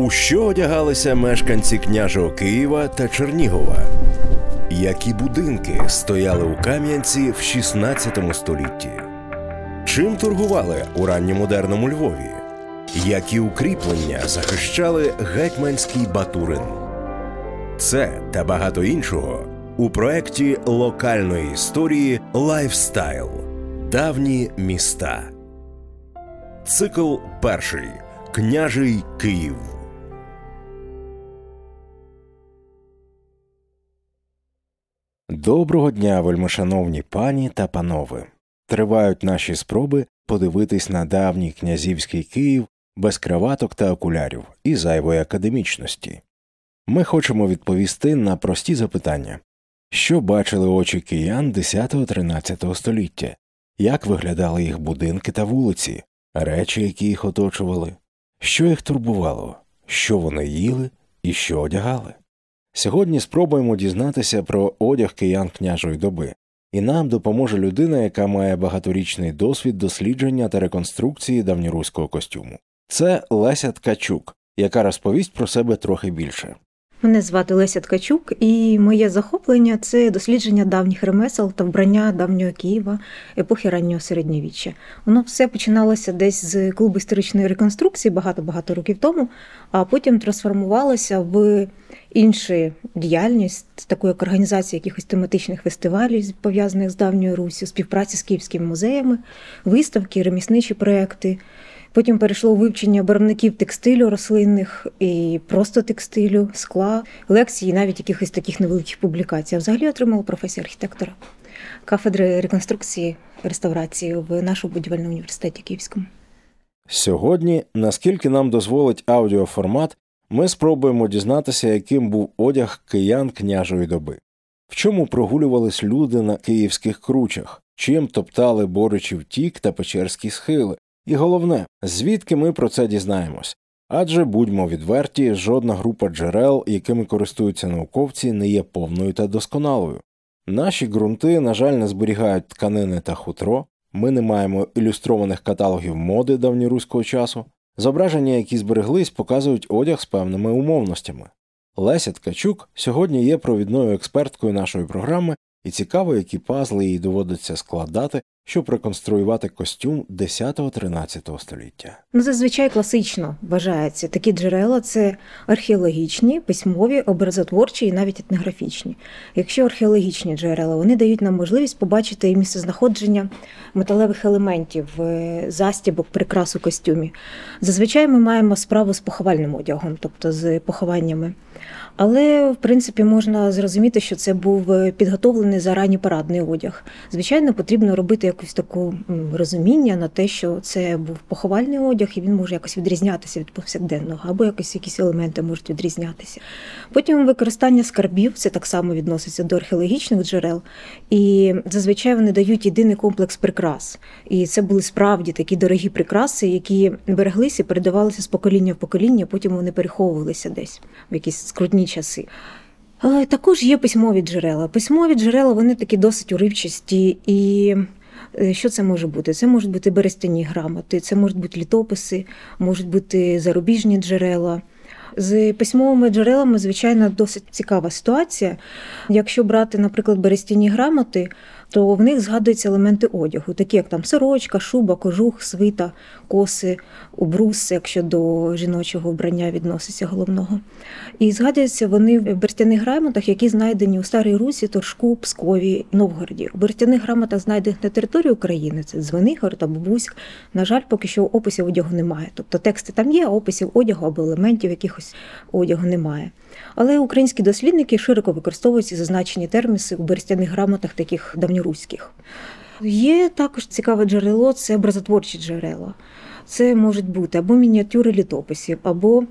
У що одягалися мешканці княжого Києва та Чернігова? Які будинки стояли у Кам'янці в 16 столітті? Чим торгували у ранньомодерному Львові? Які укріплення захищали гетьманський Батурин? Це та багато іншого у проєкті локальної історії Лайфстайл Давні міста. Цикл перший Княжий Київ. Доброго дня, вельмишановні пані та панове. Тривають наші спроби подивитись на давній князівський Київ без краваток та окулярів і зайвої академічності. Ми хочемо відповісти на прості запитання що бачили очі киян 10-13 століття, як виглядали їх будинки та вулиці, речі, які їх оточували, що їх турбувало, що вони їли і що одягали. Сьогодні спробуємо дізнатися про одяг киян княжої доби, і нам допоможе людина, яка має багаторічний досвід дослідження та реконструкції давньоруського костюму. Це Леся Ткачук, яка розповість про себе трохи більше. Мене звати Леся Ткачук, і моє захоплення це дослідження давніх ремесел та вбрання давнього Києва епохи раннього середньовіччя. Воно все починалося десь з клубу історичної реконструкції багато-багато років тому, а потім трансформувалося в іншу діяльність, таку як організація якихось тематичних фестивалів, пов'язаних з давньою Русі, співпраці з київськими музеями, виставки, ремісничі проекти. Потім перейшло вивчення барвників текстилю рослинних і просто текстилю, скла, лекції, навіть якихось таких невеликих публікацій. А взагалі отримала професію архітектора кафедри реконструкції реставрації в нашому будівельному університеті Київському. Сьогодні, наскільки нам дозволить аудіоформат, ми спробуємо дізнатися, яким був одяг киян княжої доби, в чому прогулювались люди на київських кручах, чим топтали Боричів тік та Печерські схили, і головне, звідки ми про це дізнаємось. Адже будьмо відверті, жодна група джерел, якими користуються науковці, не є повною та досконалою. Наші ґрунти, на жаль, не зберігають тканини та хутро, ми не маємо ілюстрованих каталогів моди давньоруського часу, зображення, які збереглись, показують одяг з певними умовностями. Леся Ткачук сьогодні є провідною експерткою нашої програми, і цікаво, які пазли їй доводиться складати, щоб реконструювати костюм 10-13 століття. Ну, зазвичай класично вважається такі джерела це археологічні, письмові, образотворчі і навіть етнографічні. Якщо археологічні джерела вони дають нам можливість побачити місцезнаходження металевих елементів, е, застібок, прикрас у костюмі. Зазвичай ми маємо справу з поховальним одягом, тобто з похованнями. Але в принципі можна зрозуміти, що це був е, підготовлений зарані парадний одяг. Звичайно, потрібно робити якусь таку розуміння на те, що це був поховальний одяг, і він може якось відрізнятися від повсякденного, або якось якісь елементи можуть відрізнятися. Потім використання скарбів це так само відноситься до археологічних джерел, і зазвичай вони дають єдиний комплекс прикрас. І це були справді такі дорогі прикраси, які береглися, передавалися з покоління в покоління, потім вони переховувалися десь в якісь скрутні часи. Але також є письмові джерела. Письмові джерела вони такі досить уривчасті. І е, що це може бути? Це можуть бути берестяні грамоти, це можуть бути літописи, можуть бути зарубіжні джерела. З письмовими джерелами, звичайно, досить цікава ситуація. Якщо брати, наприклад, берестяні грамоти, то в них згадуються елементи одягу, такі як там сорочка, шуба, кожух, свита, коси, убрус, якщо до жіночого вбрання відноситься головного. І згадуються вони в берстяних грамотах, які знайдені у Старій Русі, Торжку, Пскові, Новгороді. У берстяних грамотах, знайдених на території України, це Звенигор та Бабуськ. На жаль, поки що описів одягу немає. Тобто тексти там є, а описів одягу або елементів якихось одягу немає. Але українські дослідники широко використовують ці зазначені терміси у берестяних грамотах, таких давньоруських. Є також цікаве джерело це образотворчі джерела. Це можуть бути або мініатюри літописів, або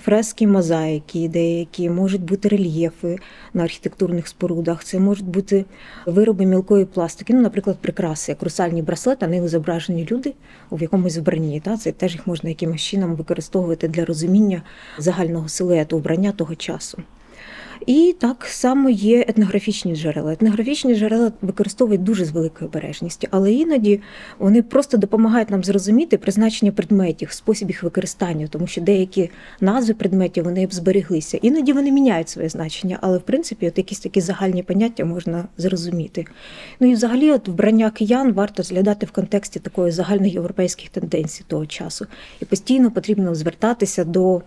фрески мозаїки, деякі можуть бути рельєфи на архітектурних спорудах, це можуть бути вироби мілкої пластики, ну, наприклад, прикраси, як русальні браслети, на них зображені люди в якомусь вбранні. Та? Це теж їх можна якимось чином використовувати для розуміння загального силуету вбрання того часу. І так само є етнографічні джерела. Етнографічні джерела використовують дуже з великою обережністю, але іноді вони просто допомагають нам зрозуміти призначення предметів, спосіб їх використання, тому що деякі назви предметів вони б збереглися. Іноді вони міняють своє значення, але в принципі от якісь такі загальні поняття можна зрозуміти. Ну і взагалі, от вбрання киян варто зглядати в контексті такої загальноєвропейських тенденцій того часу, і постійно потрібно звертатися до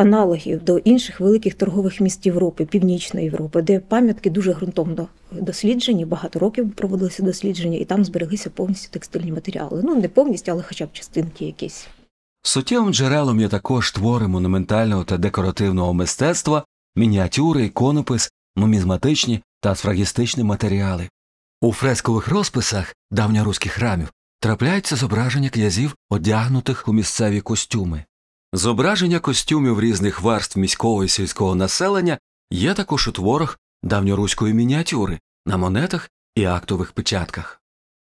аналогів до інших великих торгових міст Європи, Північної Європи, де пам'ятки дуже ґрунтовно досліджені, багато років проводилися дослідження, і там збереглися повністю текстильні матеріали. Ну не повністю, але хоча б частинки якісь. Суттєвим джерелом є також твори монументального та декоративного мистецтва, мініатюри, іконопис, нумізматичні та сфрагістичні матеріали. У фрескових розписах давньоруських храмів трапляються зображення князів, одягнутих у місцеві костюми. Зображення костюмів різних варств міського і сільського населення є також у творах давньоруської мініатюри, на монетах і актових печатках.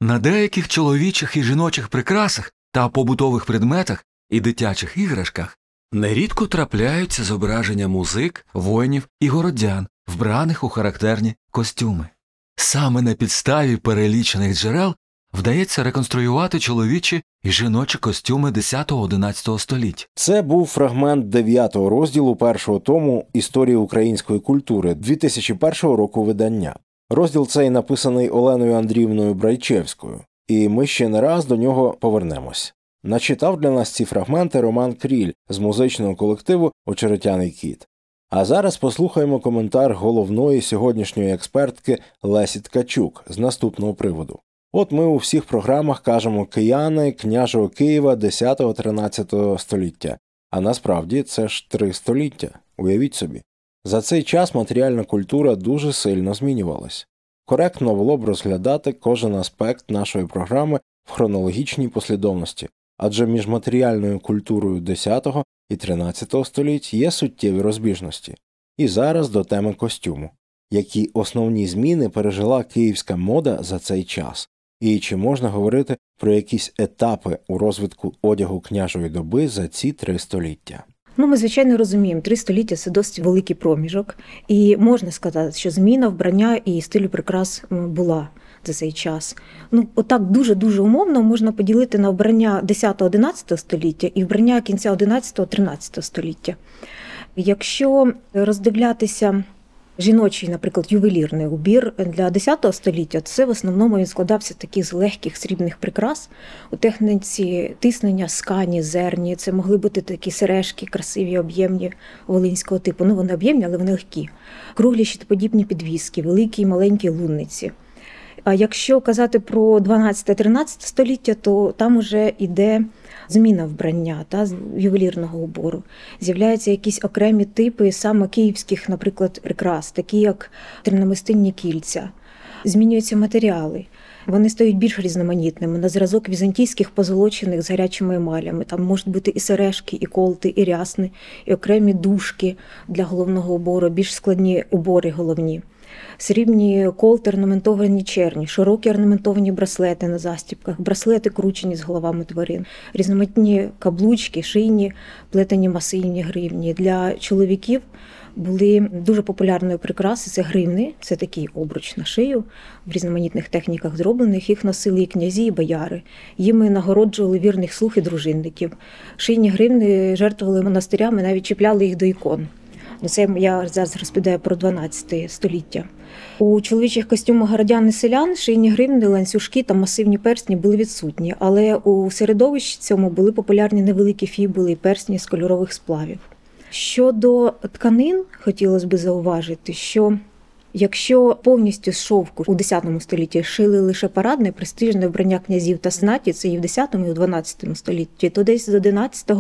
На деяких чоловічих і жіночих прикрасах та побутових предметах і дитячих іграшках нерідко трапляються зображення музик, воїнів і городян, вбраних у характерні костюми. Саме на підставі перелічених джерел вдається реконструювати чоловічі і жіночі костюми 10-11 століть. Це був фрагмент 9 розділу першого тому історії української культури 2001 року видання. Розділ цей написаний Оленою Андріївною Брайчевською, і ми ще не раз до нього повернемось. Начитав для нас ці фрагменти Роман Кріль з музичного колективу Очеретяний кіт. А зараз послухаємо коментар головної сьогоднішньої експертки Лесі Ткачук з наступного приводу. От ми у всіх програмах кажемо кияни княжого Києва 10-13 століття, а насправді це ж три століття. Уявіть собі. За цей час матеріальна культура дуже сильно змінювалась. Коректно було б розглядати кожен аспект нашої програми в хронологічній послідовності, адже між матеріальною культурою 10 і 13 століть є суттєві розбіжності. І зараз до теми костюму, які основні зміни пережила київська мода за цей час. І чи можна говорити про якісь етапи у розвитку одягу княжої доби за ці три століття? Ну, ми звичайно розуміємо, три століття це досить великий проміжок, і можна сказати, що зміна вбрання і стилю прикрас була за цей час. Ну, отак дуже дуже умовно можна поділити на вбрання 10-11 століття і вбрання кінця 11-13 століття. Якщо роздивлятися жіночий, наприклад, ювелірний убір для X століття, це в основному він складався таких з легких срібних прикрас у техніці тиснення, скані, зерні. Це могли бути такі сережки, красиві, об'ємні волинського типу. Ну, вони об'ємні, але вони легкі. Круглі щитоподібні підвіски, великі і маленькі лунниці. А якщо казати про 12-13 століття, то там уже йде зміна вбрання та ювелірного убору. З'являються якісь окремі типи саме київських, наприклад, прикрас, такі як тринамистинні кільця. Змінюються матеріали. Вони стають більш різноманітними на зразок візантійських позолочених з гарячими емалями. Там можуть бути і сережки, і колти, і рясни, і окремі дужки для головного убору, більш складні убори головні срібні колти орнаментовані черні, широкі орнаментовані браслети на застіпках, браслети кручені з головами тварин, різноманітні каблучки, шийні, плетені масивні гривні. Для чоловіків були дуже популярною прикраси. Це гривни, це такий обруч на шию в різноманітних техніках зроблених. Їх носили і князі, і бояри. Їми нагороджували вірних слух і дружинників. Шийні гривни жертвували монастирями, навіть чіпляли їх до ікон. Ну, це я зараз розповідаю про 12 століття. У чоловічих костюмах городян і селян шийні гривни, ланцюжки та масивні персні були відсутні, але у середовищі цьому були популярні невеликі фібули і персні з кольорових сплавів. Щодо тканин, хотілося б зауважити, що Якщо повністю з шовку у X столітті шили лише парадне престижне вбрання князів та снаті, це і в X і у XII столітті, то десь з 11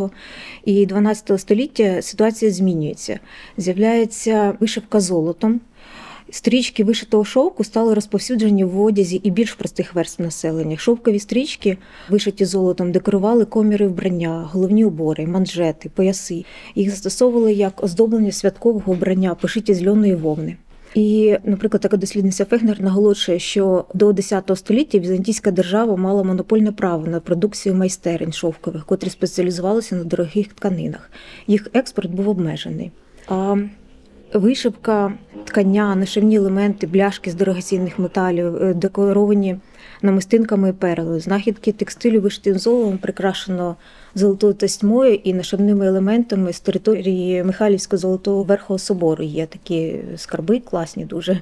і 12 століття ситуація змінюється. З'являється вишивка золотом. Стрічки вишитого шовку стали розповсюджені в одязі і більш простих верств населення. Шовкові стрічки, вишиті золотом, декорували коміри вбрання, головні убори, манжети, пояси. Їх застосовували як оздоблення святкового вбрання, пошиті з льоної вовни. І, наприклад, така дослідниця Фегнер наголошує, що до X століття візантійська держава мала монопольне право на продукцію майстерень шовкових, котрі спеціалізувалися на дорогих тканинах. Їх експорт був обмежений. А вишивка, ткання, нашивні елементи, бляшки з дорогоцінних металів, е, декоровані намистинками і перелою, знахідки текстилю виштим золотом прикрашено золотою тасьмою і нашивними елементами з території Михайлівського золотого верхового собору. Є такі скарби, класні дуже.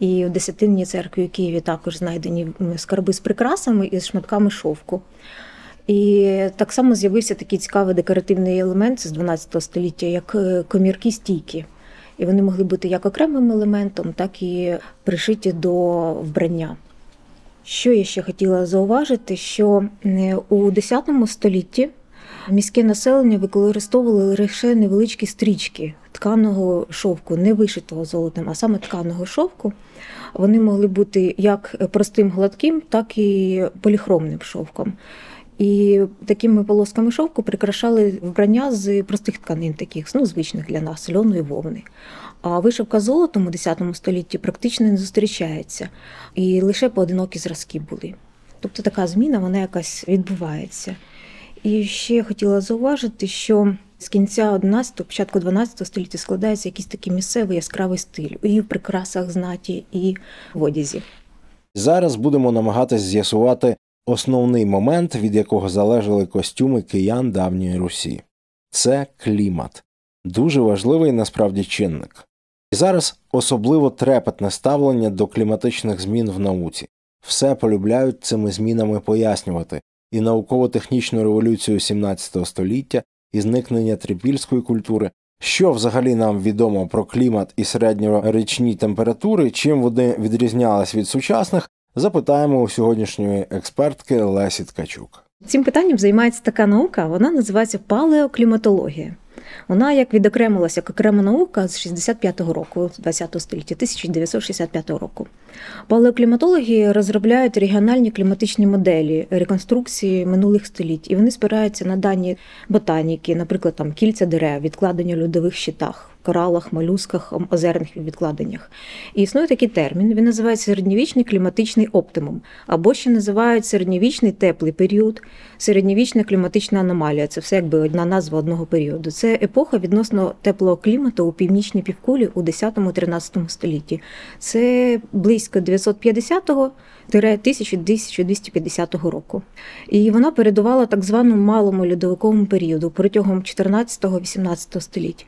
І в Десятинній церкві у Києві також знайдені скарби з прикрасами і з шматками шовку. І так само з'явився такий цікавий декоративний елемент з 12 століття, як е, комірки стійки. І вони могли бути як окремим елементом, так і пришиті до вбрання. Що я ще хотіла зауважити, що е, у X столітті міське населення використовувало лише невеличкі стрічки тканого шовку, не вишитого золотом, а саме тканого шовку. Вони могли бути як простим гладким, так і поліхромним шовком. І такими полосками шовку прикрашали вбрання з простих тканин, таких ну, звичних для нас, льону і вовни. А вишивка золотом у X столітті практично не зустрічається, і лише поодинокі зразки були. Тобто така зміна вона якась відбувається. І ще хотіла зауважити, що з кінця 11 початку 12 століття складається якийсь такий місцевий яскравий стиль і в прикрасах знаті, і в одязі. Зараз будемо намагатись з'ясувати основний момент, від якого залежали костюми киян давньої Русі. Це клімат, дуже важливий насправді чинник. І зараз особливо трепетне ставлення до кліматичних змін в науці. Все полюбляють цими змінами пояснювати, і науково-технічну революцію XVII століття, і зникнення трипільської культури. Що взагалі нам відомо про клімат і середньорічні температури, чим вони відрізнялись від сучасних, запитаємо у сьогоднішньої експертки Лесі Ткачук. Цим питанням займається така наука, вона називається палеокліматологія. Вона як відокремилася як окрема наука з 65-го року, 20 століття, 1965 року. Палеокліматологи розробляють регіональні кліматичні моделі реконструкції минулих століть, і вони спираються на дані ботаніки, наприклад, там кільця дерев, відкладення льодових щитах коралах, молюсках, озерних відкладеннях. І існує такий термін, він називається середньовічний кліматичний оптимум, або ще називають середньовічний теплий період, середньовічна кліматична аномалія. Це все якби одна назва одного періоду. Це епоха відносно теплого клімату у північній півкулі у 10-13 столітті. Це близько 950-го 1250 року. І вона передувала так званому малому льодовиковому періоду протягом 14-18 століття.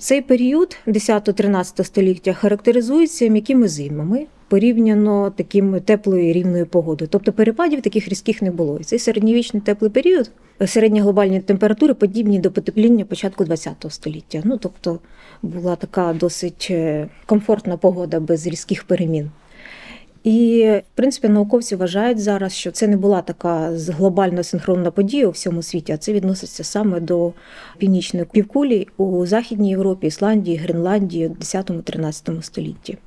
Цей період 10-13 століття характеризується м'якими зимами порівняно таким теплою рівною погодою. Тобто перепадів таких різких не було. І цей середньовічний теплий період, середні глобальні температури подібні до потепління початку ХХ століття. Ну тобто була така досить е, комфортна погода без різких перемін. І, в принципі, науковці вважають зараз, що це не була така глобально синхронна подія у всьому світі, а це відноситься саме до північної півкулі у Західній Європі, Ісландії, Гренландії у 10-13 столітті.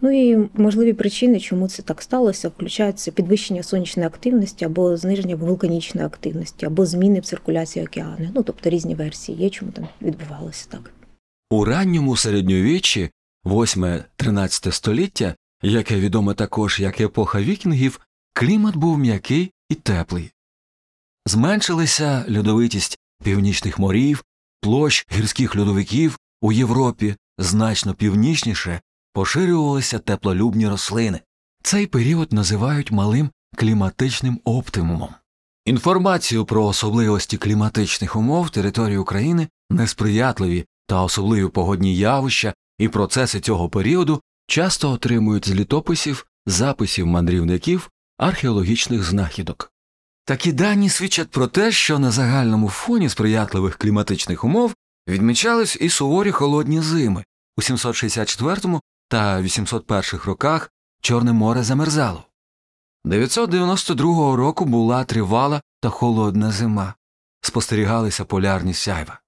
Ну і можливі причини, чому це так сталося, включаються підвищення сонячної активності або зниження вулканічної активності, або зміни в циркуляції океану. Ну тобто різні версії є, чому там відбувалося так. У ранньому середньовіччі, 8-13 століття, яке відоме також як епоха вікінгів, клімат був м'який і теплий. Зменшилася льодовитість північних морів, площ гірських льодовиків у Європі значно північніше поширювалися теплолюбні рослини. Цей період називають малим кліматичним оптимумом. Інформацію про особливості кліматичних умов території України, несприятливі та особливі погодні явища і процеси цього періоду часто отримують з літописів, записів мандрівників, археологічних знахідок. Такі дані свідчать про те, що на загальному фоні сприятливих кліматичних умов відмічались і суворі холодні зими у 764 та 801 роках Чорне море замерзало. 992 року була тривала та холодна зима, спостерігалися полярні сяйва.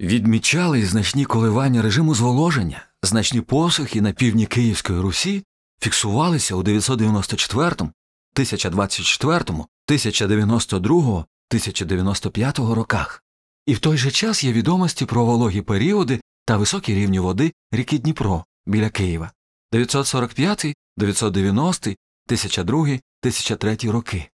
Відмічали значні коливання режиму зволоження, значні посухи на півдні Київської Русі фіксувалися у 994, 1024, 1092, 1095 роках, і в той же час є відомості про вологі періоди та високі рівні води ріки Дніпро біля Києва 945, 990, 1002, 1003 роки.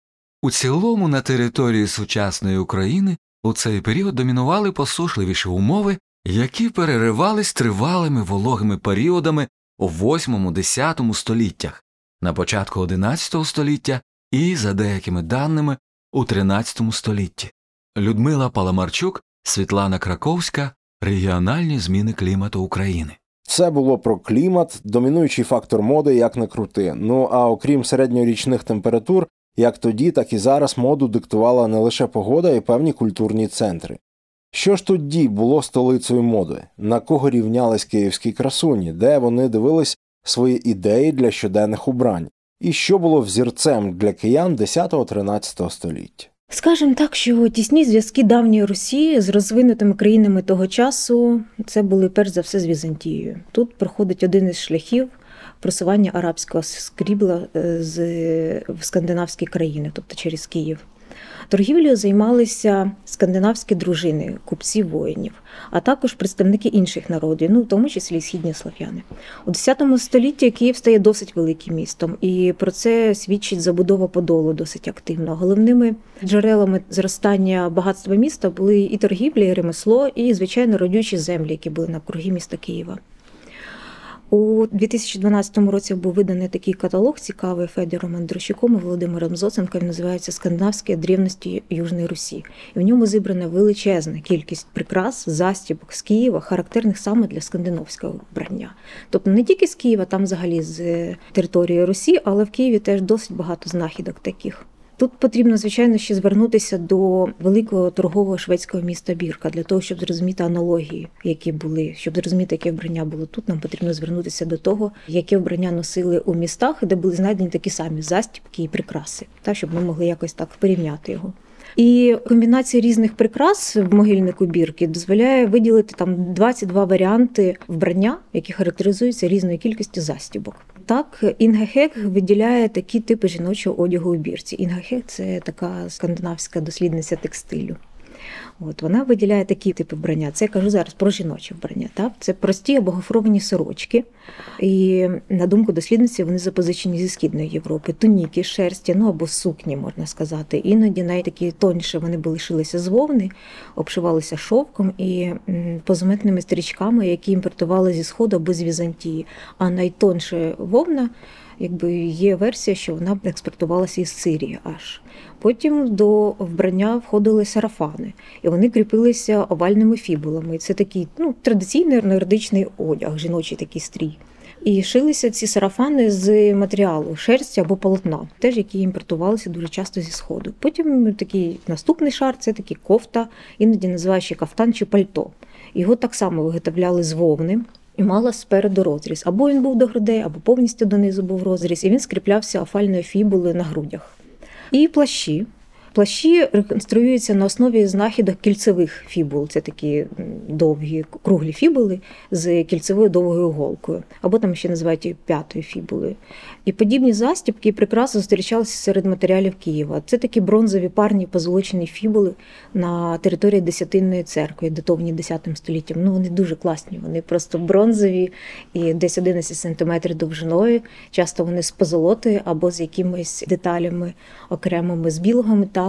У цілому на території сучасної України у цей період домінували посушливіші умови які переривались тривалими вологими періодами у 8-10 століттях, на початку 11 століття і, за деякими даними, у 13 столітті. Людмила Паламарчук, Світлана Краковська, Регіональні зміни клімату України. Це було про клімат, домінуючий фактор моди, як не крути. Ну а окрім середньорічних температур, як тоді, так і зараз моду диктувала не лише погода і певні культурні центри. Що ж тоді було столицею моди? На кого рівнялись київські красуні, де вони дивились свої ідеї для щоденних убрань, і що було взірцем для киян 10-13 століття? Скажемо так, що тісні зв'язки давньої Росії з розвинутими країнами того часу це були перш за все з Візантією. Тут проходить один із шляхів просування арабського скрібла е, з в скандинавські країни, тобто через Київ. Торгівлею займалися скандинавські дружини, купці воїнів, а також представники інших народів, ну в тому числі східні слав'яни. У X столітті Київ стає досить великим містом, і про це свідчить забудова Подолу досить активно. Головними джерелами зростання багатства міста були і торгівля, і ремесло, і звичайно родючі землі, які були навкруги міста Києва. У 2012 році був виданий такий каталог цікавий Федором Андрощуком і Володимиром Зоценко. Він називається Скандинавські древності Южної Русі. І в ньому зібрана величезна кількість прикрас, застібок з Києва, характерних саме для скандинавського вбрання. Тобто не тільки з Києва, там взагалі з території Русі, але в Києві теж досить багато знахідок таких. Тут потрібно, звичайно, ще звернутися до великого торгового шведського міста Бірка для того, щоб зрозуміти аналогії, які були, щоб зрозуміти, яке вбрання було тут. Нам потрібно звернутися до того, яке вбрання носили у містах, де були знайдені такі самі застібки і прикраси, та щоб ми могли якось так порівняти його. І комбінація різних прикрас в могильнику бірки дозволяє виділити там 22 варіанти вбрання, які характеризуються різною кількістю застібок. Так, Інгахек виділяє такі типи жіночого одягу у бірці. Інгехек це така скандинавська дослідниця текстилю. От Вона виділяє такі типи вбрання. Це я кажу зараз про жіноче вбрання. Так? Це прості або гофровані сорочки. І, на думку дослідниці, вони запозичені зі Східної Європи. Туніки, шерсті, ну або сукні, можна сказати. Іноді навіть такі тоньше вони були шилися з вовни, обшивалися шовком і позаметними стрічками, які імпортували зі Сходу або з Візантії. А найтонше вовна якби є версія, що вона експортувалася із Сирії аж. Потім до вбрання входили сарафани, і вони кріпилися овальними фібулами. Це такий ну, традиційний нордичний одяг, жіночий такий стрій. І шилися ці сарафани з матеріалу шерсті або полотна, теж які імпортувалися дуже часто зі сходу. Потім такий наступний шар це такий кофта, іноді називаючи кафтан чи пальто. Його так само виготовляли з вовни і мала спереду розріз. Або він був до грудей, або повністю донизу був розріз, і він скріплявся офальною фібулою на грудях. І плащі. Плащі реконструюються на основі знахідок кільцевих фібул. Це такі довгі круглі фібули з кільцевою довгою голкою, або там ще називають п'ятою фібулою. І подібні застібки і прикраси зустрічалися серед матеріалів Києва. Це такі бронзові парні позолочені фібули на території Десятинної церкви, датовані 10 століттям. Ну вони дуже класні. Вони просто бронзові і десь 11 сантиметрів довжиною. Часто вони з позолотою або з якимись деталями окремими з білого металу.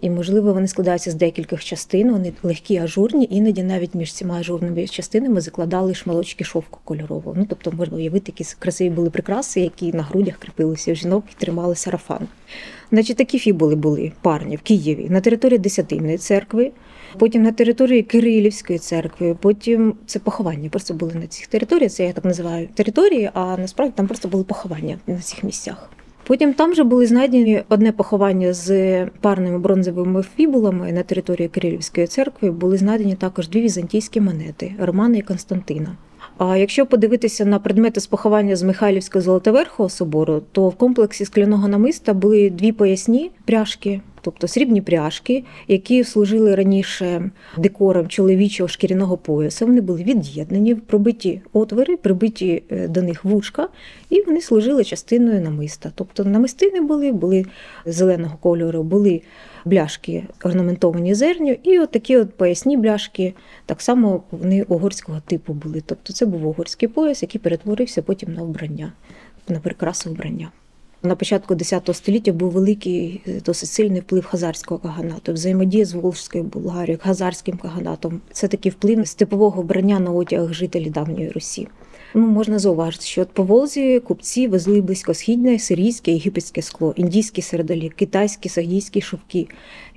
І, можливо, вони складаються з декількох частин. Вони легкі, ажурні, іноді навіть між цими ажурними частинами закладали шмалочки шовку кольорового. Ну тобто можна уявити, які красиві були прикраси, які на грудях кріпилися в жінок і тримали сарафан. Значить, такі фібули були парні в Києві на території Десятинної церкви, потім на території Кирилівської церкви, потім це поховання. Просто були на цих територіях. Це я так називаю території, а насправді там просто були поховання на цих місцях. Потім там же були знайдені одне поховання з парними бронзовими фібулами на території Кирилівської церкви. Були знайдені також дві візантійські монети Романа і Константина. А якщо подивитися на предмети з поховання з Михайлівського Золотоверхого собору, то в комплексі скляного намиста були дві поясні пряжки, тобто срібні пряжки, які служили раніше декором чоловічого шкіряного пояса. Вони були від'єднані, пробиті отвори, прибиті е, до них вушка, і вони служили частиною намиста. Тобто намистини були, були зеленого кольору, були бляшки орнаментовані зерню, і от такі от поясні бляшки, так само вони угорського типу були. Тобто це був угорський пояс, який перетворився потім на вбрання, на прикрасу вбрання. На початку X століття був великий досить сильний вплив хазарського каганату, взаємодія з Волжською Булгарією, хазарським каганатом. Це такий вплив степового вбрання на одяг жителів давньої Русі. Ну, можна зауважити, що по Волзі купці везли близькосхідне, сирійське, єгипетське скло, індійські середолі, китайські, сагдійські шовки.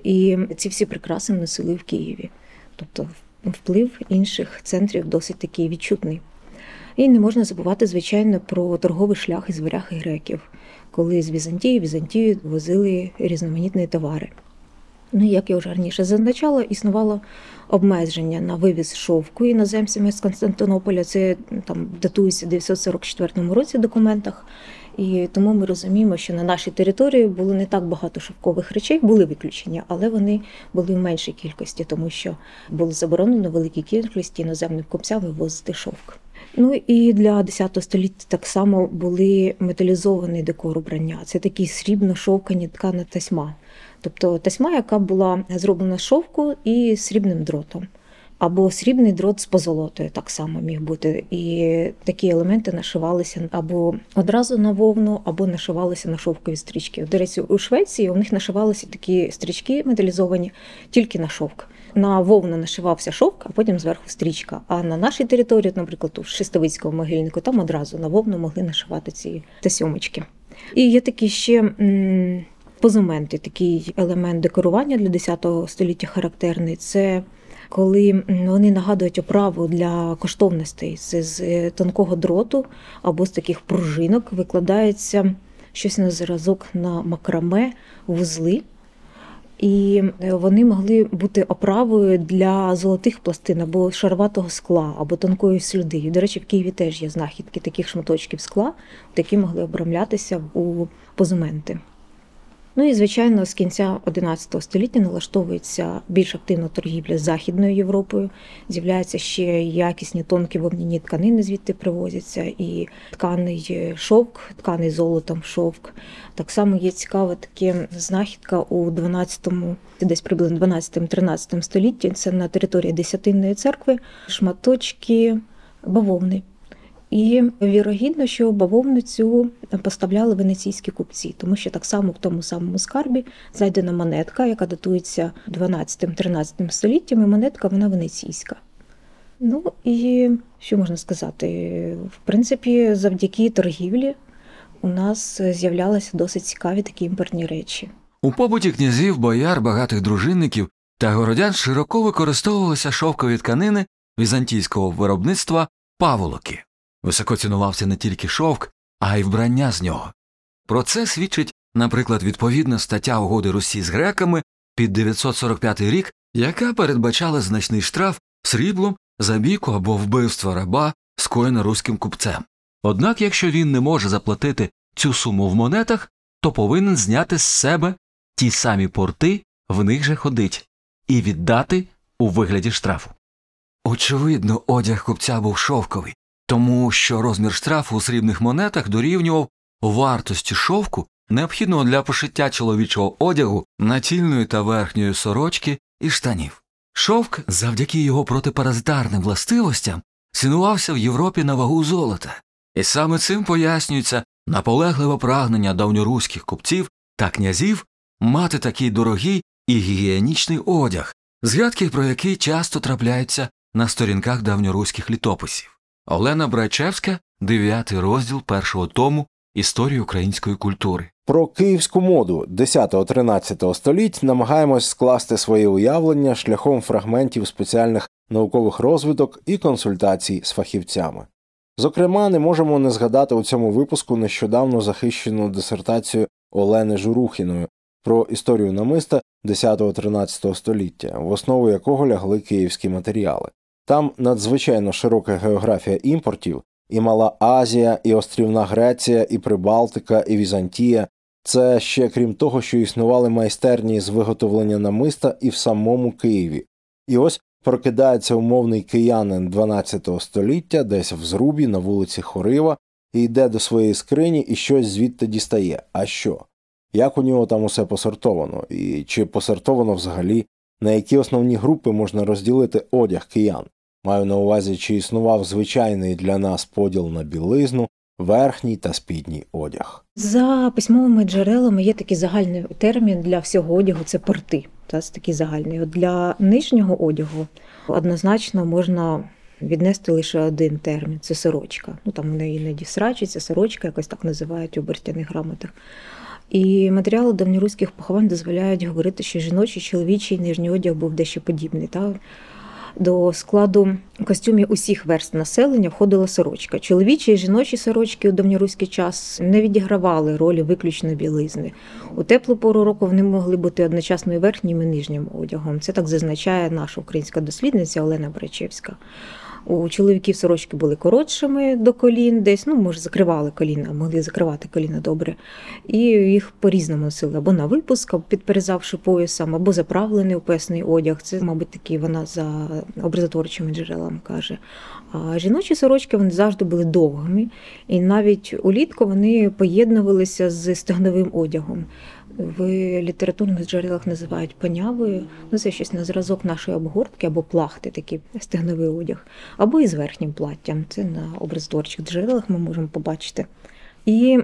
І ці всі прикраси носили в Києві. Тобто вплив інших центрів досить такий відчутний. І не можна забувати, звичайно, про торговий шлях із варяг і греків, коли з Візантії Візантію возили різноманітні товари. Ну, як я вже раніше зазначала, існувало обмеження на вивіз шовку іноземцями з Константинополя. Це там датується в 944 році в документах. І тому ми розуміємо, що на нашій території було не так багато шовкових речей, були виключення, але вони були в меншій кількості, тому що було заборонено великій кількості іноземним купцям вивозити шовк. Ну і для X століття так само були металізовані декор убрання. Це такі срібно-шовкані ткана тасьма. Тобто тасьма, яка була зроблена з шовку і срібним дротом. Або срібний дрот з позолотою так само міг бути. І такі елементи нашивалися або одразу на вовну, або нашивалися на шовкові стрічки. До речі, у Швеції у них нашивалися такі стрічки металізовані тільки на шовк. На вовну нашивався шовк, а потім зверху стрічка. А на нашій території, наприклад, у Шестовицькому могильнику, там одразу на вовну могли нашивати ці тасьомочки. І є такі ще. Позументи, такий елемент декорування для X століття характерний. Це коли вони нагадують оправу для коштовностей. Це з тонкого дроту або з таких пружинок викладається щось на зразок на макраме, вузли. І вони могли бути оправою для золотих пластин або шарватого скла, або тонкої слюди. До речі, в Києві теж є знахідки таких шматочків скла, які могли обрамлятися у позументи. Ну і звичайно, з кінця XI століття налаштовується більш активна торгівля з Західною Європою. З'являються ще якісні тонкі вовняні тканини, звідти привозяться, і тканий шовк, тканий золотом шовк. Так само є цікава таке знахідка у 12-му, десь приблизно 12-13 столітті. Це на території Десятинної церкви шматочки бавовни. І вірогідно, що бавовну цю поставляли венеційські купці, тому що так само в тому самому скарбі знайдена монетка, яка датується 12-13 століттям, і монетка вона венеційська. Ну і що можна сказати? В принципі, завдяки торгівлі у нас з'являлися досить цікаві такі імпортні речі. У побуті князів, бояр, багатих дружинників та городян широко використовувалися шовкові тканини візантійського виробництва паволоки. Високо цінувався не тільки шовк, а й вбрання з нього. Про це свідчить, наприклад, відповідна стаття угоди Русі з греками під 945 рік, яка передбачала значний штраф сріблом за бійку або вбивство раба, скоєне руським купцем. Однак, якщо він не може заплатити цю суму в монетах, то повинен зняти з себе ті самі порти, в них же ходить, і віддати у вигляді штрафу. Очевидно, одяг купця був шовковий, тому що розмір штрафу у срібних монетах дорівнював вартості шовку, необхідного для пошиття чоловічого одягу, натільної та верхньої сорочки і штанів. Шовк, завдяки його протипаразитарним властивостям, цінувався в Європі на вагу золота, і саме цим пояснюється наполегливе прагнення давньоруських купців та князів мати такий дорогий і гігієнічний одяг, згадки про який часто трапляються на сторінках давньоруських літописів. Олена Брайчевська, дев'ятий розділ першого тому історії української культури. Про київську моду 10-13 століть намагаємось скласти своє уявлення шляхом фрагментів спеціальних наукових розвиток і консультацій з фахівцями. Зокрема, не можемо не згадати у цьому випуску нещодавно захищену дисертацію Олени Журухіної про історію намиста 10-13 століття, в основу якого лягли київські матеріали. Там надзвичайно широка географія імпортів, і Мала Азія, і Острівна Греція, і Прибалтика, і Візантія. Це ще крім того, що існували майстерні з виготовлення намиста і в самому Києві. І ось прокидається умовний киянин 12 століття, десь в зрубі на вулиці Хорива, і йде до своєї скрині і щось звідти дістає. А що? Як у нього там усе посортовано, і чи посортовано взагалі, на які основні групи можна розділити одяг киян? Маю на увазі, чи існував звичайний для нас поділ на білизну, верхній та спідній одяг. За письмовими джерелами є такий загальний термін для всього одягу це порти. Це такий загальний. От Для нижнього одягу однозначно можна віднести лише один термін це сорочка. Ну там вони іноді срачиться, сорочка, якось так називають у берстяних грамотах. І матеріали давньоруських поховань дозволяють говорити, що жіночий, чоловічий нижній одяг був дещо подібний. Так? До складу костюмів усіх верст населення входила сорочка. Чоловічі і жіночі сорочки у давньоруський час не відігравали ролі виключно білизни. У теплу пору року вони могли бути одночасно і верхнім і нижнім одягом. Це так зазначає наша українська дослідниця Олена Брачевська. У чоловіків сорочки були коротшими до колін, десь ну може закривали коліна, могли закривати коліна добре, і їх по-різному носили або на випуск, або підперезавши поясом, або заправлений у песний одяг. Це, мабуть, такі вона за образотворчими джерелами каже. А жіночі сорочки вони завжди були довгими, і навіть улітку вони поєднувалися з стегновим одягом в літературних джерелах називають понявою. Ну, це щось на зразок нашої обгортки або плахти, такий стегновий одяг, або із верхнім платтям. Це на образотворчих джерелах ми можемо побачити. І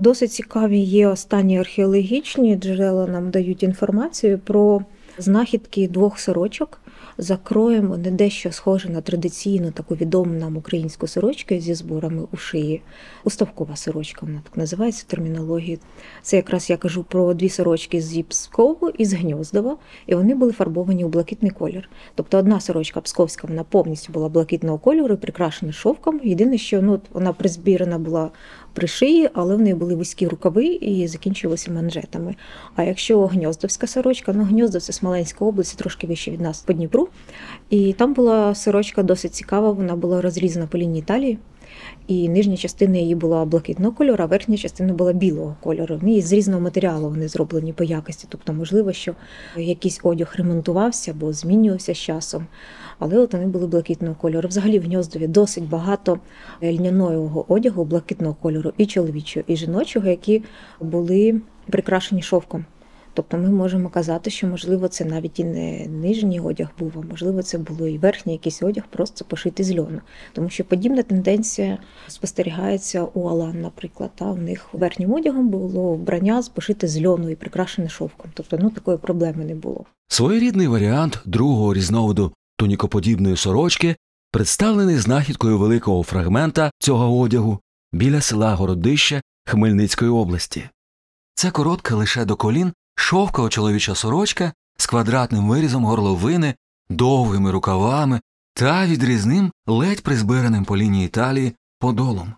досить цікаві є останні археологічні джерела, нам дають інформацію про знахідки двох сорочок за кроєм вони дещо схожі на традиційну таку відому нам українську сорочку зі зборами у шиї. Уставкова сорочка, вона так називається в термінології. Це якраз я кажу про дві сорочки з Пскову і з Гньоздова, і вони були фарбовані у блакитний колір. Тобто одна сорочка псковська, вона повністю була блакитного кольору, прикрашена шовком. Єдине, що ну, вона призбірена була при шиї, але в неї були вузькі рукави і закінчувалися манжетами. А якщо гньоздовська сорочка, ну гньоздов це Смоленська область, трошки вище від нас по. І там була сорочка досить цікава, вона була розрізана по лінії талії. І нижня частина її була блакитного кольору, а верхня частина була білого кольору. І з різного матеріалу вони зроблені по якості. Тобто, можливо, що якийсь одяг ремонтувався або змінювався з часом але от вони були блакитного кольору. Взагалі в гньоздові досить багато льняного одягу блакитного кольору, і чоловічого, і жіночого, які були прикрашені шовком. Тобто ми можемо казати, що, можливо, це навіть і не нижній одяг був, а можливо, це було і верхній якийсь одяг, просто пошитий з льону. Тому що подібна тенденція спостерігається у Алан, наприклад. Та У них верхнім одягом було вбрання пошите з льону і прикрашене шовком. Тобто, ну такої проблеми не було. Своєрідний варіант другого різновиду тунікоподібної сорочки, представлений знахідкою великого фрагмента цього одягу біля села Городище Хмельницької області. Це коротка лише до колін шовкова чоловіча сорочка з квадратним вирізом горловини, довгими рукавами та відрізним ледь призбираним по лінії талії подолом.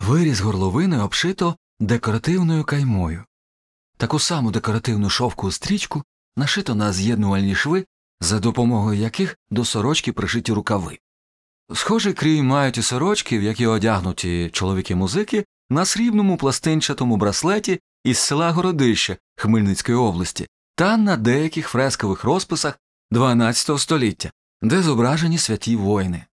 Виріз горловини обшито декоративною каймою. Таку саму декоративну шовку стрічку нашито на з'єднувальні шви за допомогою яких до сорочки пришиті рукави. Схожий крій мають і сорочки, в які одягнуті чоловіки музики, на срібному пластинчатому браслеті із села Городище Хмельницької області та на деяких фрескових розписах XII століття, де зображені святі воїни.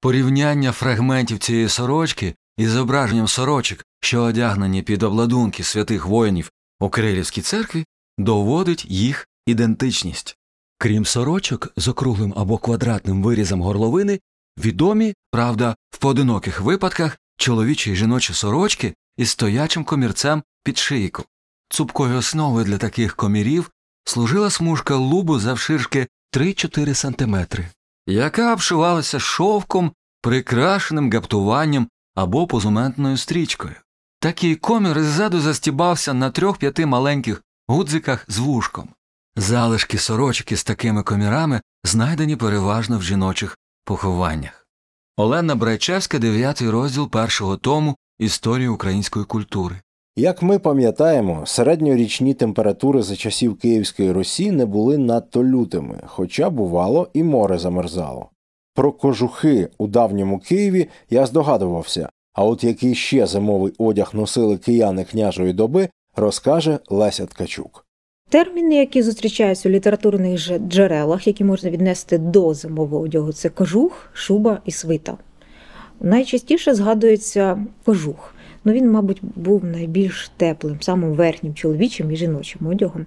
Порівняння фрагментів цієї сорочки із зображенням сорочок, що одягнені під обладунки святих воїнів у Кирилівській церкві, доводить їх ідентичність. Крім сорочок з округлим або квадратним вирізом горловини, відомі, правда, в поодиноких випадках чоловічі й жіночі сорочки із стоячим комірцем під шийку. Цупкою основою для таких комірів служила смужка лубу завширшки 3-4 см, яка обшивалася шовком, прикрашеним гаптуванням або позументною стрічкою. Такий комір ззаду застібався на трьох-п'яти маленьких гудзиках з вушком. Залишки сорочки з такими комірами знайдені переважно в жіночих похованнях. Олена Брайчевська, дев'ятий розділ першого тому Історії української культури. Як ми пам'ятаємо, середньорічні температури за часів Київської Русі не були надто лютими, хоча, бувало, і море замерзало. Про кожухи у давньому Києві я здогадувався, а от який ще зимовий одяг носили кияни княжої доби, розкаже Леся Ткачук. Терміни, які зустрічаються у літературних джерелах, які можна віднести до зимового одягу, це кожух, шуба і свита. Найчастіше згадується кожух. Ну, Він, мабуть, був найбільш теплим, самим верхнім чоловічим і жіночим одягом.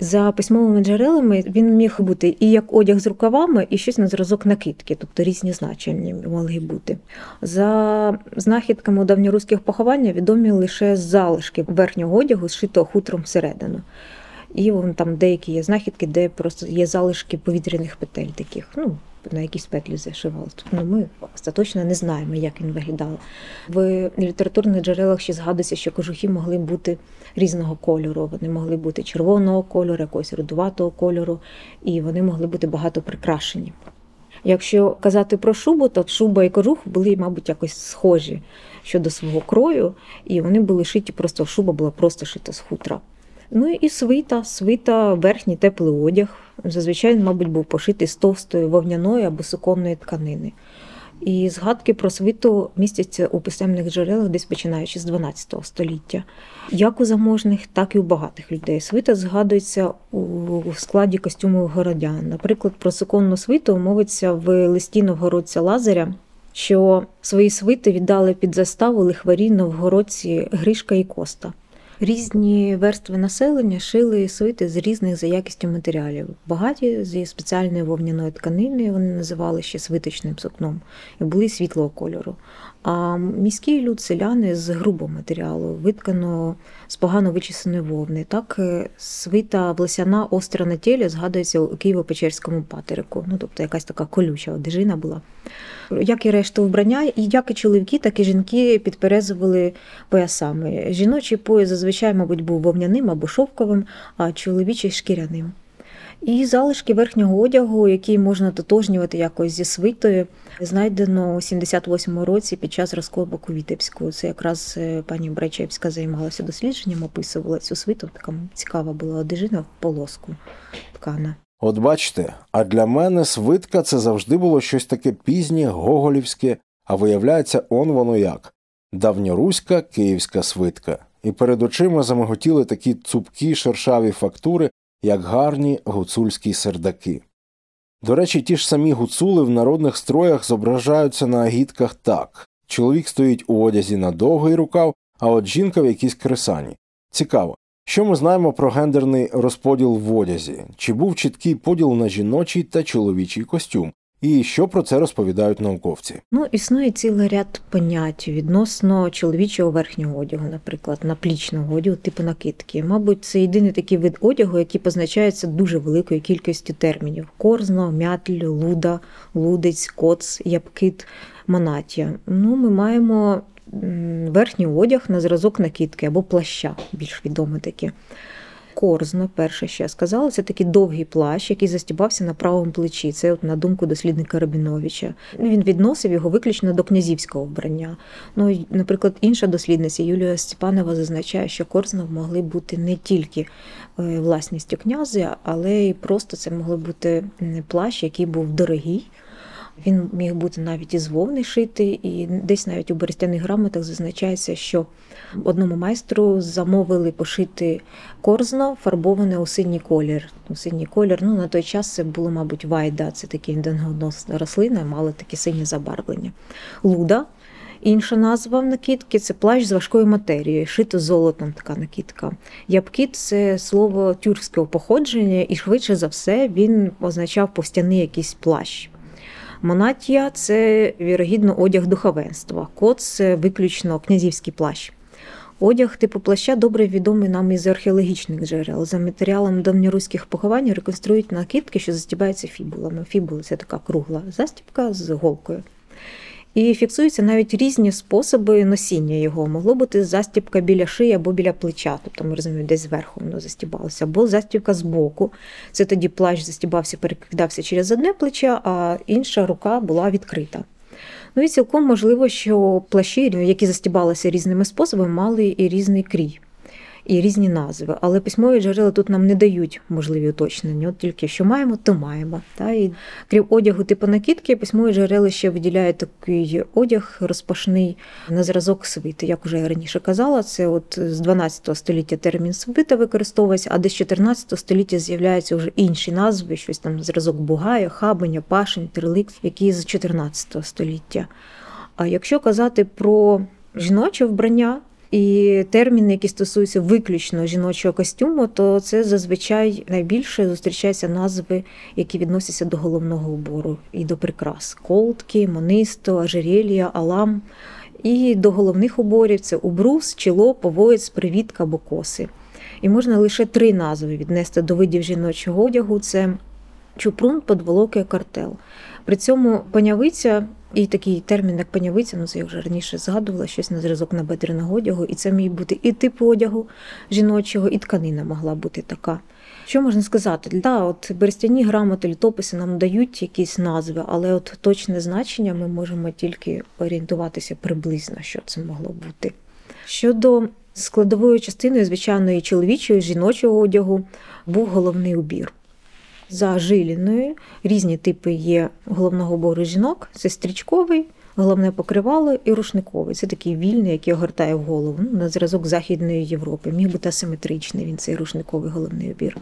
За письмовими джерелами він міг бути і як одяг з рукавами, і щось на зразок накидки, тобто різні значення могли бути. За знахідками у давньоруських поховання відомі лише залишки верхнього одягу, зшитого хутром всередину. І вон там деякі є знахідки, де просто є залишки повітряних петель таких. Ну, на якісь петлі зашивали. Тобто, ну, ми остаточно не знаємо, як він виглядав. В літературних джерелах ще згадується, що кожухи могли бути різного кольору. Вони могли бути червоного кольору, якогось рудуватого кольору, і вони могли бути багато прикрашені. Якщо казати про шубу, то шуба і кожух були, мабуть, якось схожі щодо свого крою, і вони були шиті просто шуба була просто шита з хутра. Ну і свита, свита, верхній теплий одяг. Зазвичай, мабуть, був пошитий з товстої вовняної або суконної тканини. І згадки про свиту містяться у писемних джерелах, десь починаючи з 12 століття. Як у заможних, так і у багатих людей. Свита згадується у складі костюмів городян. Наприклад, про суконну свиту мовиться в листі новгородця Лазаря, що свої свити віддали під заставу лихварі новгородці Гришка і Коста. Різні верстви населення шили свити з різних за якістю матеріалів. Багаті зі спеціальної вовняної тканини вони називали ще свиточним сукном і були світлого кольору. А міський люд селяни з грубого матеріалу, витканого з погано вичисаної вовни. Так, е, свита власяна остра на тілі згадується у Києво-Печерському патерику. Ну, тобто якась така колюча одежина була. Як і решта вбрання, і як і чоловіки, так і жінки підперезували поясами. Жіночий пояс зазвичай, мабуть, був вовняним або шовковим, а чоловічий шкіряним. І залишки верхнього одягу, який можна тотожнювати якось зі свитою, знайдено у 78-му році під час розкопу Вітебську. Це якраз е, пані Брайчевська займалася дослідженням, описувала цю свиту. Така цікава була одежина в полоску ткана. От бачите, а для мене свитка це завжди було щось таке пізнє, гоголівське, а виявляється, он воно як давньоруська київська свитка. І перед очима замиготіли такі цупкі шершаві фактури, як гарні гуцульські сердаки. До речі, ті ж самі гуцули в народних строях зображаються на агітках так чоловік стоїть у одязі на довгий рукав, а от жінка в якійсь кресані. Цікаво, що ми знаємо про гендерний розподіл в одязі, чи був чіткий поділ на жіночий та чоловічий костюм, і що про це розповідають науковці? Ну, існує цілий ряд понять відносно чоловічого верхнього одягу, наприклад, наплічного одягу, типу накидки. Мабуть, це єдиний такий вид одягу, який позначається дуже великою кількістю термінів: корзно, мятль, луда, лудець, коц, ябкит, монатія. Ну, ми маємо верхній одяг на зразок накидки або плаща, більш відоме таке. Корзно, перше, що я сказала, це такий довгий плащ, який застібався на правому плечі. Це, от, на думку дослідника Рабіновича. Він відносив його виключно до князівського вбрання. Ну, Наприклад, інша дослідниця Юлія Степанова зазначає, що корзно могли бути не тільки е, власністю князя, але й просто це могли бути плащ, який був дорогий. Він міг бути навіть із вовни шитий, і десь навіть у берестяних грамотах зазначається, що одному майстру замовили пошити корзно, фарбоване у синій колір. У синій колір, ну на той час це було, мабуть, вайда, це такі денгоносна рослина, мали таке синє забарвлення. Луда. Інша назва накидки це плащ з важкою матерією, шито золотом така накидка. Ябкіт це слово тюркського походження, і швидше за все він означав повстяний якийсь плащ. Монатія це вірогідно одяг духовенства, кот це виключно князівський плащ. Одяг типу плаща добре відомий нам із археологічних джерел. За матеріалом давньоруських поховань реконструюють накидки, що застібаються фібулами. Фібули це така кругла застібка з голкою. І фіксуються навіть різні способи носіння його. Могло бути застібка біля шиї або біля плеча, тобто ми розуміємо, десь зверху воно застібалося, або застібка з боку. Це тоді плащ застібався, перекидався через одне плече, а інша рука була відкрита. Ну і цілком можливо, що плащі, які застібалися різними способами, мали і різний крій і різні назви. Але письмові джерела тут нам не дають можливі уточнення. От тільки що маємо, то маємо. Та? І крім одягу типу накидки, письмові джерела ще виділяють такий одяг розпашний на зразок свити. Як вже я раніше казала, це от з 12 століття термін свита використовується, а десь 14 століття з'являються вже інші назви, щось там зразок Бугая, Хабеня, Пашень, Терлик, які з 14 століття. А якщо казати про жіноче вбрання, І терміни, які стосуються виключно жіночого костюму, то це зазвичай найбільше зустрічаються назви, які відносяться до головного убору і до прикрас: колтки, монисто, ажерелія, алам. І до головних уборів це убрус, чіло, повоєць, привітка або коси. І можна лише три назви віднести до видів жіночого одягу: це чупрун, подволоки, картел. При цьому панявиця і такий термін, як панявиця, ну це я вже раніше згадувала, щось на зразок набедреного одягу, і це міг бути і тип одягу жіночого, і тканина могла бути така. Що можна сказати? Да, от берестяні грамоти, літописи нам дають якісь назви, але от точне значення ми можемо тільки орієнтуватися приблизно, що це могло бути. Щодо складової частини звичайної чоловічої, жіночого одягу, був головний убір. За жиліною різні типи є головного убору жінок: це стрічковий, головне покривало і рушниковий. Це такий вільний, який огортає в голову ну, на зразок Західної Європи. Міг бути асиметричний він цей рушниковий головний убір.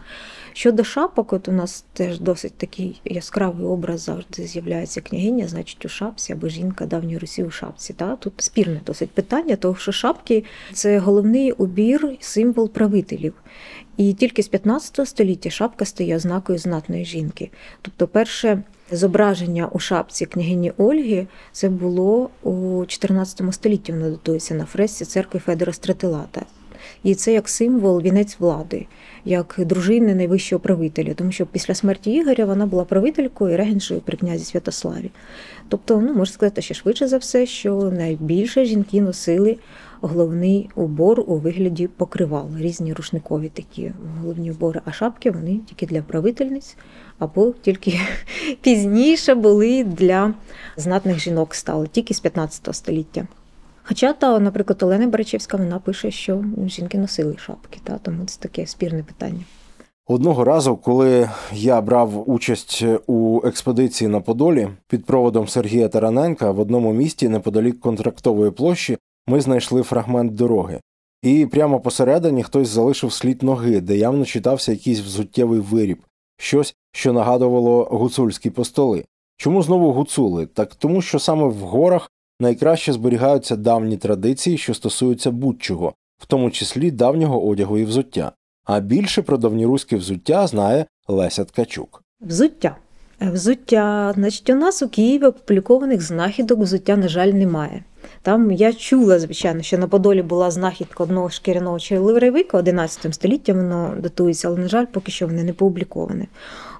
Щодо шапок, от у нас теж досить такий яскравий образ завжди з'являється княгиня, значить у шапці або жінка давньої Русі у шапці. Та? Тут спірне досить питання, тому що шапки це головний убір, символ правителів. І тільки з 15 століття шапка стає ознакою знатної жінки. Тобто, перше зображення у шапці княгині Ольги це було у 14 столітті. Воно датується на фресці церкви Федора Стратилата. І це як символ вінець влади, як дружини найвищого правителя, тому що після смерті Ігоря вона була правителькою і регеншою при князі Святославі. Тобто, ну можна сказати, ще швидше за все, що найбільше жінки носили головний убор у вигляді покривал, різні рушникові такі головні убори, а шапки вони тільки для правительниць, або тільки пізніше були для знатних жінок стали, тільки з 15 століття. Хоча, та, наприклад, Олена Барачевська вона пише, що жінки носили шапки, та, тому це таке спірне питання. Одного разу, коли я брав участь у експедиції на Подолі під проводом Сергія Тараненка в одному місті неподалік контрактової площі, ми знайшли фрагмент дороги. І прямо посередині хтось залишив слід ноги, де явно читався якийсь взуттєвий виріб, щось, що нагадувало гуцульські постоли. Чому знову гуцули? Так тому, що саме в горах найкраще зберігаються давні традиції, що стосуються будь-чого, в тому числі давнього одягу і взуття. А більше про давньоруське взуття знає Леся Ткачук. Взуття. Взуття, значить, у нас у Києві опублікованих знахідок взуття, на жаль, немає. Там я чула, звичайно, що на Подолі була знахідка одного шкіряного черевика 11 століття, воно датується, але, на жаль, поки що вони не опубліковане.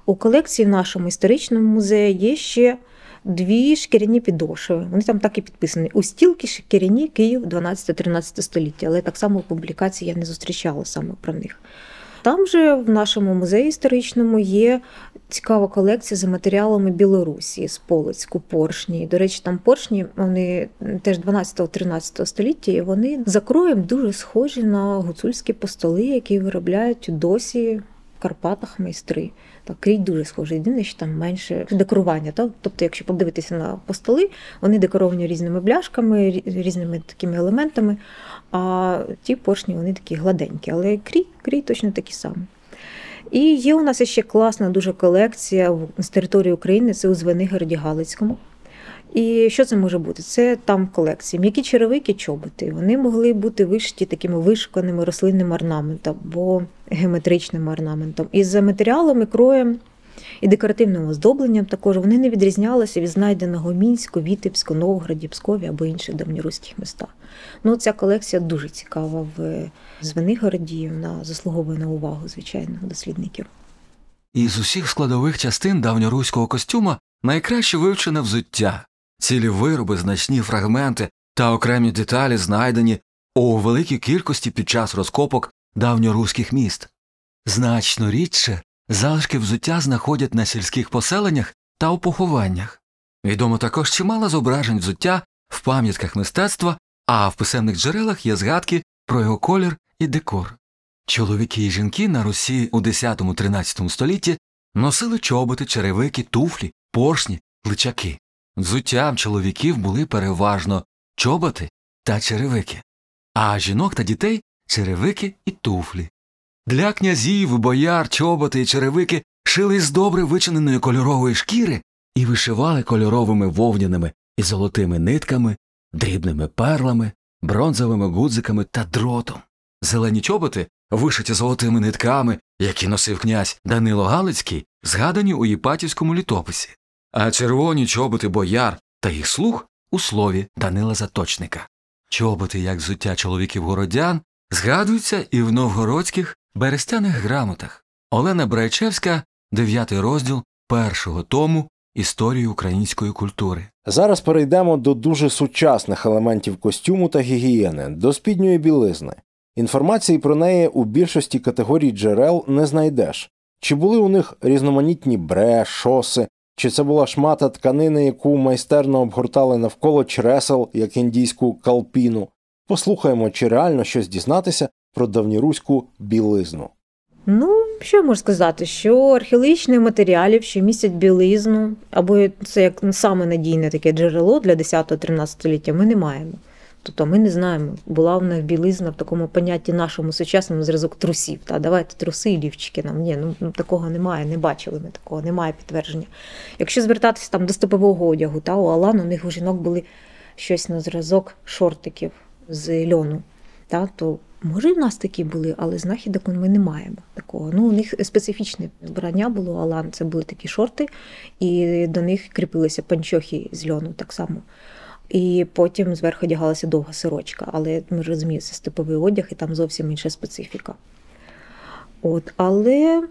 У колекції в нашому історичному музеї є ще дві шкіряні підошви. Вони там так і підписані. У стілки шкіряні Київ 12-13 століття, але так само у публікації я не зустрічала саме про них. Там же в нашому музеї історичному є цікава колекція за матеріалами Білорусі з Полоцьку, поршні. До речі, там поршні вони теж 12-13 століття, і вони за кроєм дуже схожі на гуцульські постоли, які виробляють досі в Карпатах майстри. Так, крій дуже схожий. Єдине, що там менше декорування. Так? Тобто, якщо подивитися на постоли, вони декоровані різними бляшками, різними такими елементами, а ті поршні вони такі гладенькі, але крій, крій точно такі самі. І є у нас ще класна дуже колекція з території України, це у Звенигороді Галицькому. І що це може бути? Це там колекції. М'які черевики, чоботи. Вони могли бути вишиті такими вишуканими рослинним орнаментом або геометричним орнаментом. І за матеріалами, кроєм і декоративним оздобленням також вони не відрізнялися від знайденого Мінську, Вітебську, Новгороді, Пскові або інших давньоруських містах. Ну, Ця колекція дуже цікава в Звенигороді, вона заслуговує на увагу, звичайно, дослідників. Із усіх складових частин давньоруського костюма найкраще вивчене взуття, цілі вироби, значні фрагменти та окремі деталі знайдені у великій кількості під час розкопок давньоруських міст. Значно рідше залишки взуття знаходять на сільських поселеннях та у похованнях. Відомо також чимало зображень взуття в пам'ятках мистецтва, а в писемних джерелах є згадки про його колір і декор. Чоловіки і жінки на Русі у 10-13 столітті носили чоботи, черевики, туфлі, поршні, личаки. Взуттям чоловіків були переважно чоботи та черевики, а жінок та дітей черевики і туфлі. Для князів, бояр, чоботи і черевики шили з добре вичиненої кольорової шкіри і вишивали кольоровими вовняними і золотими нитками, дрібними перлами, бронзовими гудзиками та дротом. Зелені чоботи, вишиті золотими нитками, які носив князь Данило Галицький, згадані у Єпатівському літописі, а червоні чоботи бояр та їх слуг у слові Данила Заточника. Чоботи, як взуття чоловіків городян, згадуються і в новгородських берестяних грамотах. Олена Брайчевська, дев'ятий розділ першого тому історії української культури. Зараз перейдемо до дуже сучасних елементів костюму та гігієни, до спідньої білизни. Інформації про неї у більшості категорій джерел не знайдеш. Чи були у них різноманітні бре, шоси, чи це була шмата тканини, яку майстерно обгортали навколо чресел, як індійську калпіну. Послухаємо, чи реально щось дізнатися про давньоруську білизну. Ну, що я можу сказати, що археологічних матеріалів, що містять білизну, або це як саме надійне таке джерело для 10-13 століття, ми не маємо. Тобто ми не знаємо, була в них білизна в такому понятті нашому сучасному зразок трусів. Та давайте труси і лівчики нам. Ні, ну такого немає, не бачили ми такого, немає підтвердження. Якщо звертатися там до степового одягу, та у Алан у них у жінок були щось на зразок шортиків з льону, та, то може і в нас такі були, але знахідок ми не маємо такого. Ну, у них специфічне збирання було Алан, це були такі шорти, і до них кріпилися панчохи з льону так само. І потім зверху одягалася довга сорочка, але ми розуміємо, це степовий одяг, і там зовсім інша специфіка. От, Але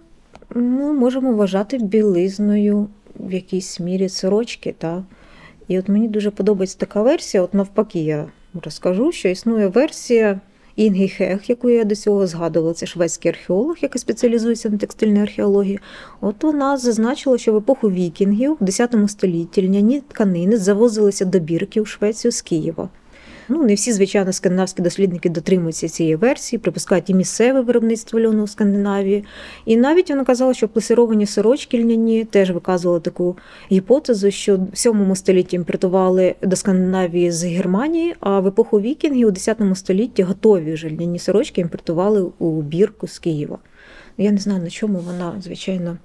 ну, можемо вважати білизною в якійсь мірі сорочки. Та? І от мені дуже подобається така версія. От навпаки, я розкажу, що існує версія Інгі Хех, яку я до цього згадувала, це шведський археолог, який спеціалізується на текстильній археології. От вона зазначила, що в епоху вікінгів в 10 столітті льняні тканини завозилися до бірки у Швецію з Києва. Ну, не всі, звичайно, скандинавські дослідники дотримуються цієї версії, припускають і місцеве виробництво льону в Скандинавії. І навіть вона казала, що плесировані сорочки льняні теж виказували таку гіпотезу, що в 7 столітті імпортували до Скандинавії з Германії, а в епоху вікінгів у 10 столітті готові вже льняні сорочки імпортували у бірку з Києва. Я не знаю, на чому вона, звичайно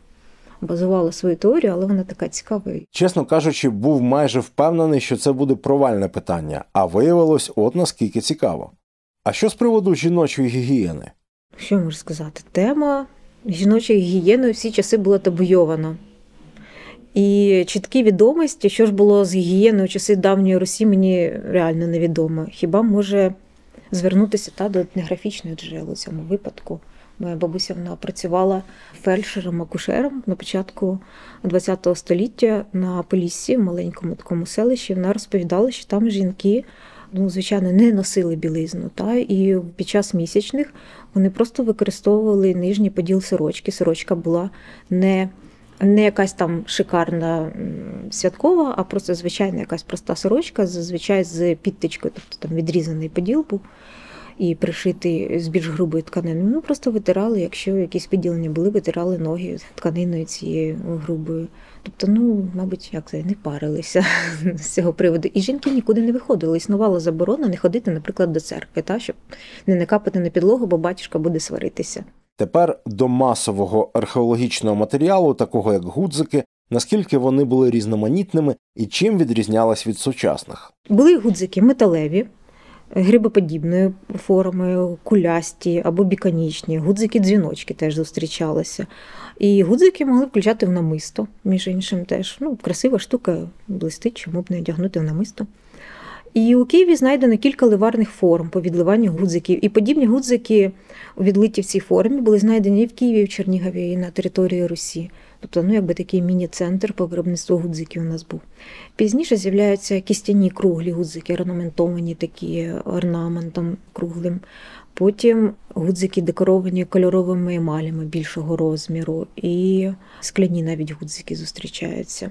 базувала свою теорію, але вона така цікава. Чесно кажучи, був майже впевнений, що це буде провальне питання, а виявилось от наскільки цікаво. А що з приводу жіночої гігієни? Що можу сказати? Тема жіночої гігієни всі часи була табуйована. І чіткі відомості, що ж було з гігієною у часи давньої Русі, мені реально невідомо. Хіба може звернутися та до етнографічних джерел у цьому випадку? Моя бабуся вона працювала фельдшером-акушером на початку ХХ століття на Поліссі, в маленькому такому селищі. Вона розповідала, що там жінки, ну, звичайно, не носили білизну. Та? І під час місячних вони просто використовували нижній поділ сорочки. Сорочка була не не якась там шикарна святкова, а просто звичайна якась проста сорочка, зазвичай з підтичкою, тобто там відрізаний поділ був і пришитий з більш грубої тканини. Ми просто витирали, якщо якісь виділення були, витирали ноги тканиною цією грубою. Тобто, ну, мабуть, як це не парилися з цього приводу. І жінки нікуди не виходили. Існувала заборона не ходити, наприклад, до церкви, та щоб не накапати на підлогу, бо батюшка буде сваритися. Тепер до масового археологічного матеріалу, такого як гудзики, наскільки вони були різноманітними і чим відрізнялись від сучасних. Були гудзики металеві, грибоподібної формою, кулясті або біконічні, гудзики-дзвіночки теж зустрічалися. І гудзики могли включати в намисто, між іншим теж. Ну, Красива штука, блистить, чому б не одягнути в намисто. І у Києві знайдено кілька ливарних форм по відливанню гудзиків. І подібні гудзики, відлиті в цій формі, були знайдені і в Києві, і в Чернігові, і на території Русі. Тобто, ну, якби такий міні-центр по виробництву гудзиків у нас був. Пізніше з'являються кістяні круглі гудзики, орнаментовані такі орнаментом круглим. Потім гудзики декоровані кольоровими емалями більшого розміру, і скляні навіть гудзики зустрічаються.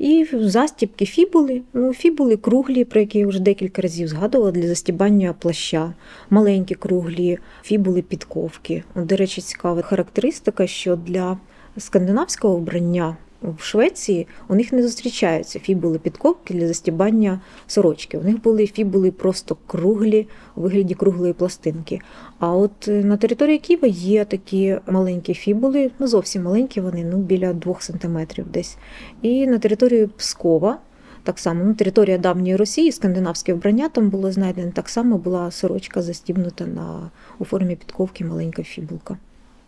І застібки фібули, ну, фібули круглі, про які я вже декілька разів згадувала для застібання плаща, маленькі круглі, фібули підковки. До речі, цікава характеристика, що для скандинавського вбрання в Швеції у них не зустрічаються фібули підковки для застібання сорочки. У них були фібули просто круглі у вигляді круглої пластинки. А от е, на території Києва є такі маленькі фібули, ну зовсім маленькі вони, ну біля двох сантиметрів десь. І на території Пскова. Так само ну, територія давньої Росії, скандинавське вбрання там було знайдено. Так само була сорочка застібнута на у формі підковки маленька фібулка.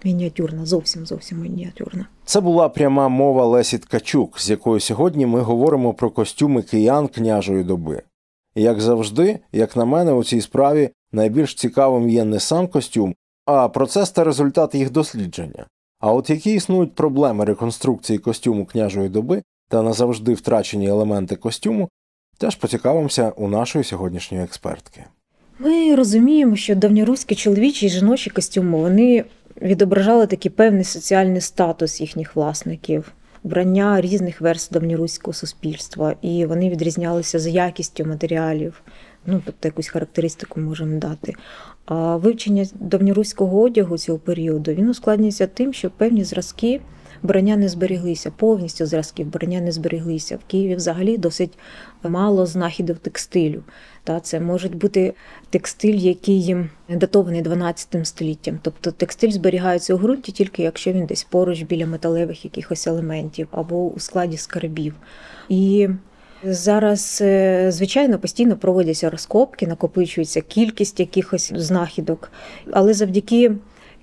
Мініатюрна, зовсім зовсім мініатюрна. Це була пряма мова Лесі Ткачук, з якою сьогодні ми говоримо про костюми киян княжої доби. І як завжди, як на мене, у цій справі найбільш цікавим є не сам костюм, а процес та результат їх дослідження. А от які існують проблеми реконструкції костюму княжої доби та назавжди втрачені елементи костюму, теж поцікавимося у нашої сьогоднішньої експертки. Ми розуміємо, що давньоруські чоловічі і жіночі костюми вони відображали такий певний соціальний статус їхніх власників, вбрання різних верст давньоруського суспільства, і вони відрізнялися за якістю матеріалів. Ну, тобто якусь характеристику можемо дати. А вивчення давньоруського одягу цього періоду він ускладнюється тим, що певні зразки вбрання не зберіглися, повністю зразки вбрання не зберіглися. В Києві взагалі досить мало знахідок текстилю. Та Це може бути текстиль, який датований 12 століттям. Тобто текстиль зберігається у ґрунті тільки якщо він десь поруч біля металевих якихось елементів або у складі скарбів. І Зараз, е, звичайно, постійно проводяться розкопки, накопичується кількість якихось знахідок, але завдяки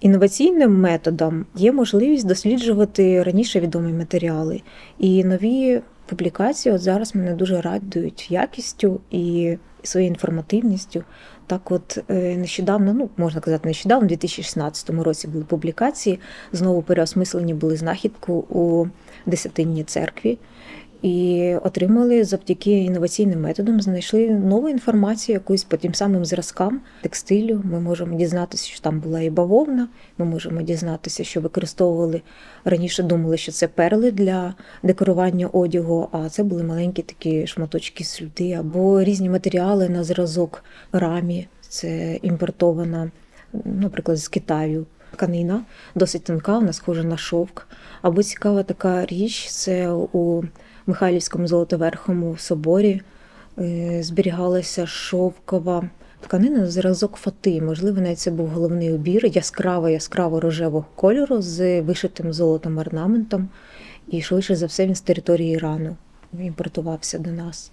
інноваційним методам є можливість досліджувати раніше відомі матеріали. І нові публікації от зараз мене дуже радують якістю і своєю інформативністю. Так, от е, нещодавно, ну можна казати, нещодавно, у 2016 році були публікації, знову переосмислені були знахідку у Десятинній церкві і отримали завдяки інноваційним методам, знайшли нову інформацію, якусь по тим самим зразкам текстилю. Ми можемо дізнатися, що там була і бавовна. Ми можемо дізнатися, що використовували раніше. Думали, що це перли для декорування одягу, а це були маленькі такі шматочки слюди або різні матеріали на зразок рамі. Це імпортована, наприклад, з Китаю. Тканина досить тонка, вона схожа на шовк. Або цікава така річ це у Михайлівському Золотоверхому соборі е, зберігалася шовкова тканина зразок фати. Можливо, навіть це був головний убір, яскраво яскраво рожевого кольору з вишитим золотом орнаментом. І швидше за все він з території Ірану імпортувався до нас.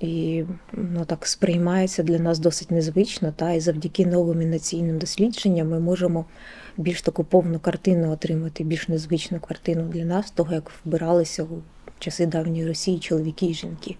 І ну, так сприймається для нас досить незвично. Та І завдяки новим інаційним дослідженням ми можемо більш таку повну картину отримати, більш незвичну картину для нас, того як вбиралися у часи давньої Росії чоловіки і жінки.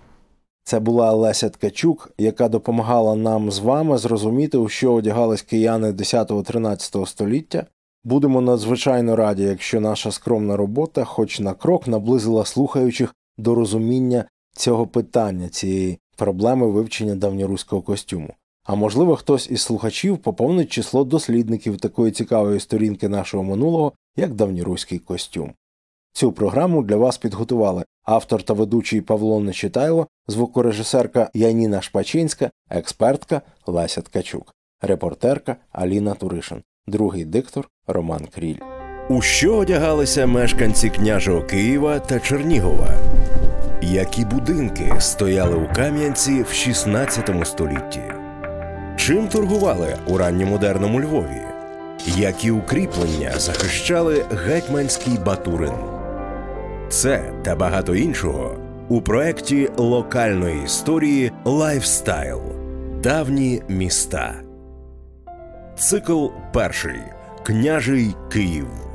Це була Леся Ткачук, яка допомагала нам з вами зрозуміти, у що одягались кияни 10-13 століття. Будемо надзвичайно раді, якщо наша скромна робота, хоч на крок, наблизила слухаючих до розуміння цього питання, цієї проблеми вивчення давньоруського костюму. А можливо, хтось із слухачів поповнить число дослідників такої цікавої сторінки нашого минулого, як давньоруський костюм. Цю програму для вас підготували автор та ведучий Павло Нечитайло, звукорежисерка Яніна Шпачинська, експертка Леся Ткачук, репортерка Аліна Туришин, другий диктор Роман Кріль. У що одягалися мешканці княжого Києва та Чернігова? Які будинки стояли у Кам'янці в 16 столітті? Чим торгували у ранньомодерному Львові? Які укріплення захищали гетьманський Батурин? Це та багато іншого у проєкті локальної історії Лайфстайл Давні міста. Цикл перший Княжий Київ.